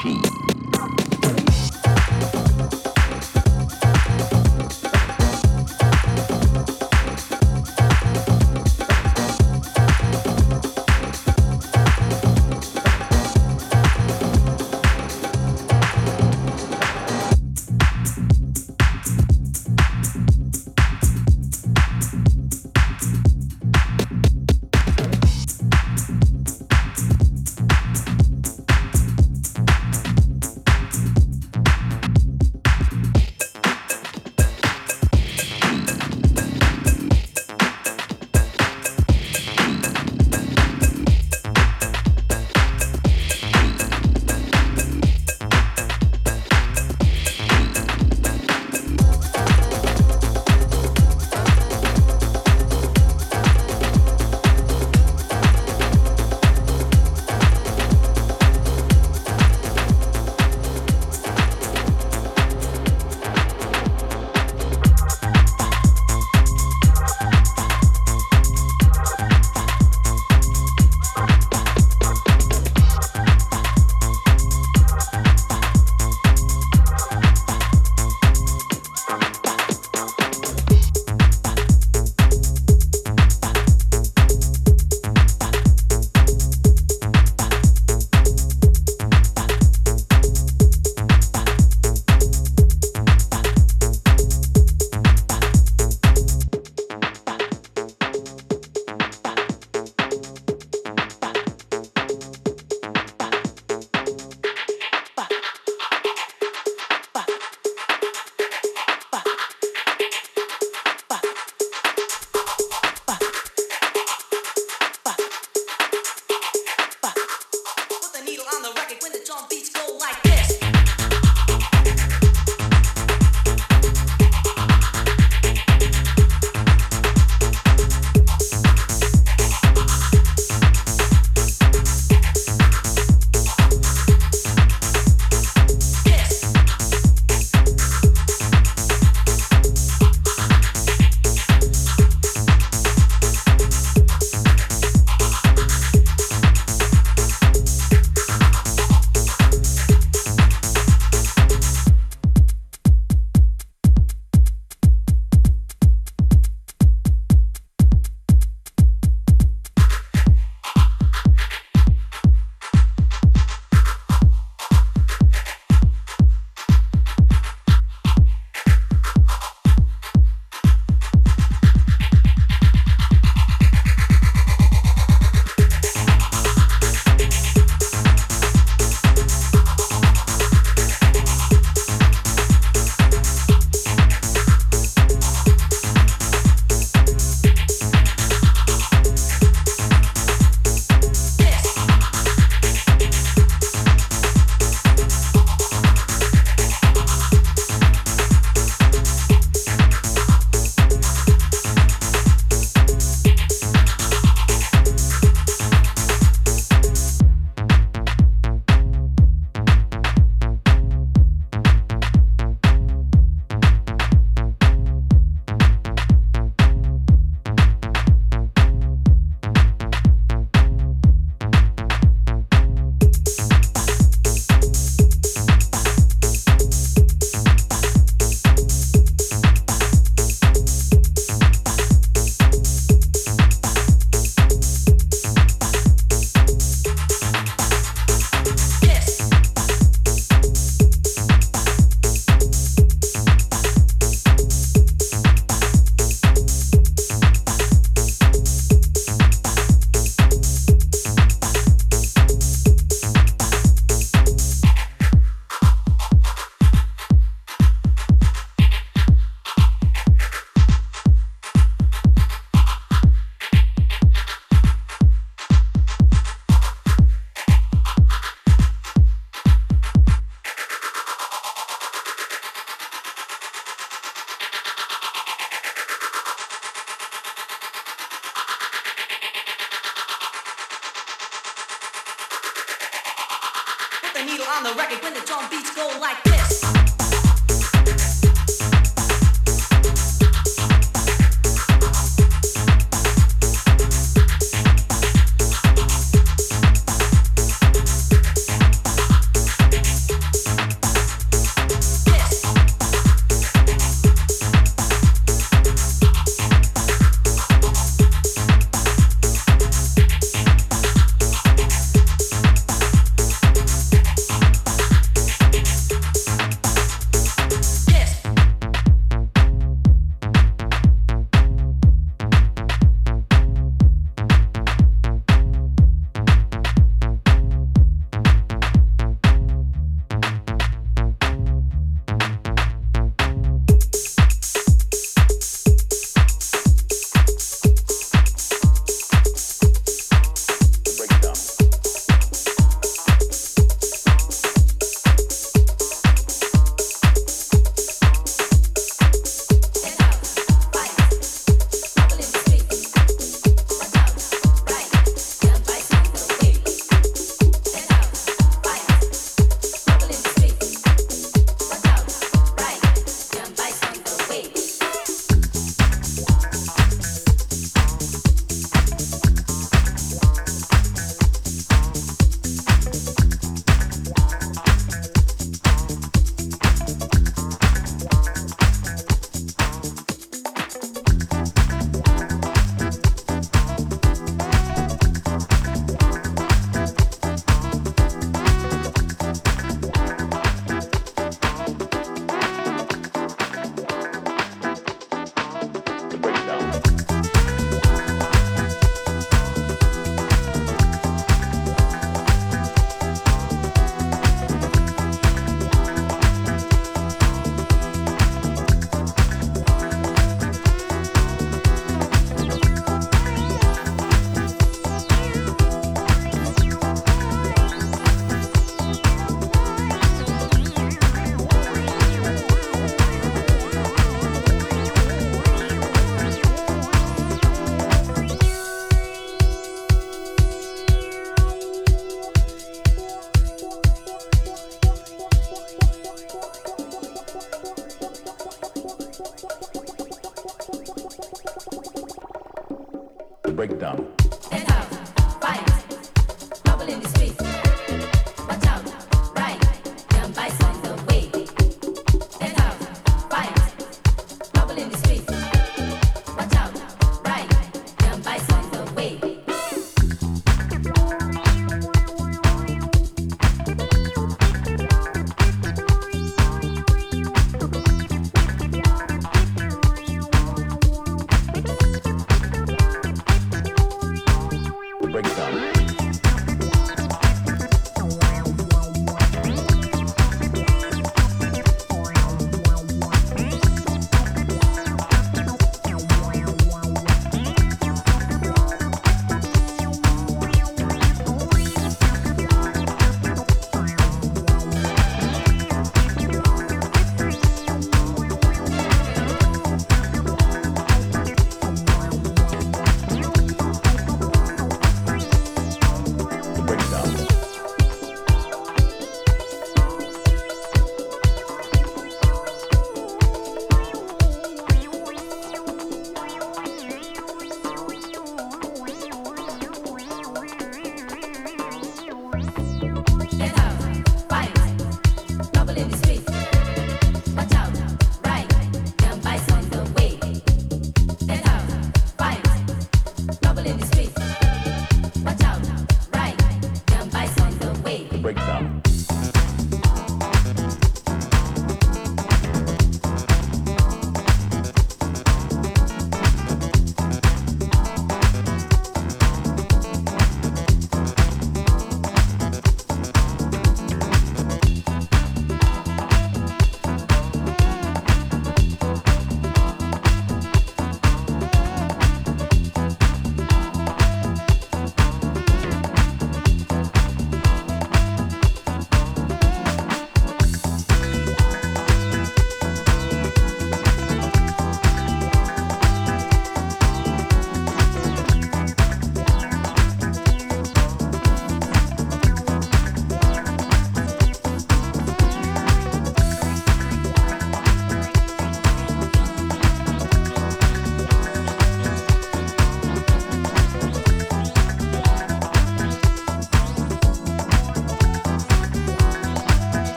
cheese.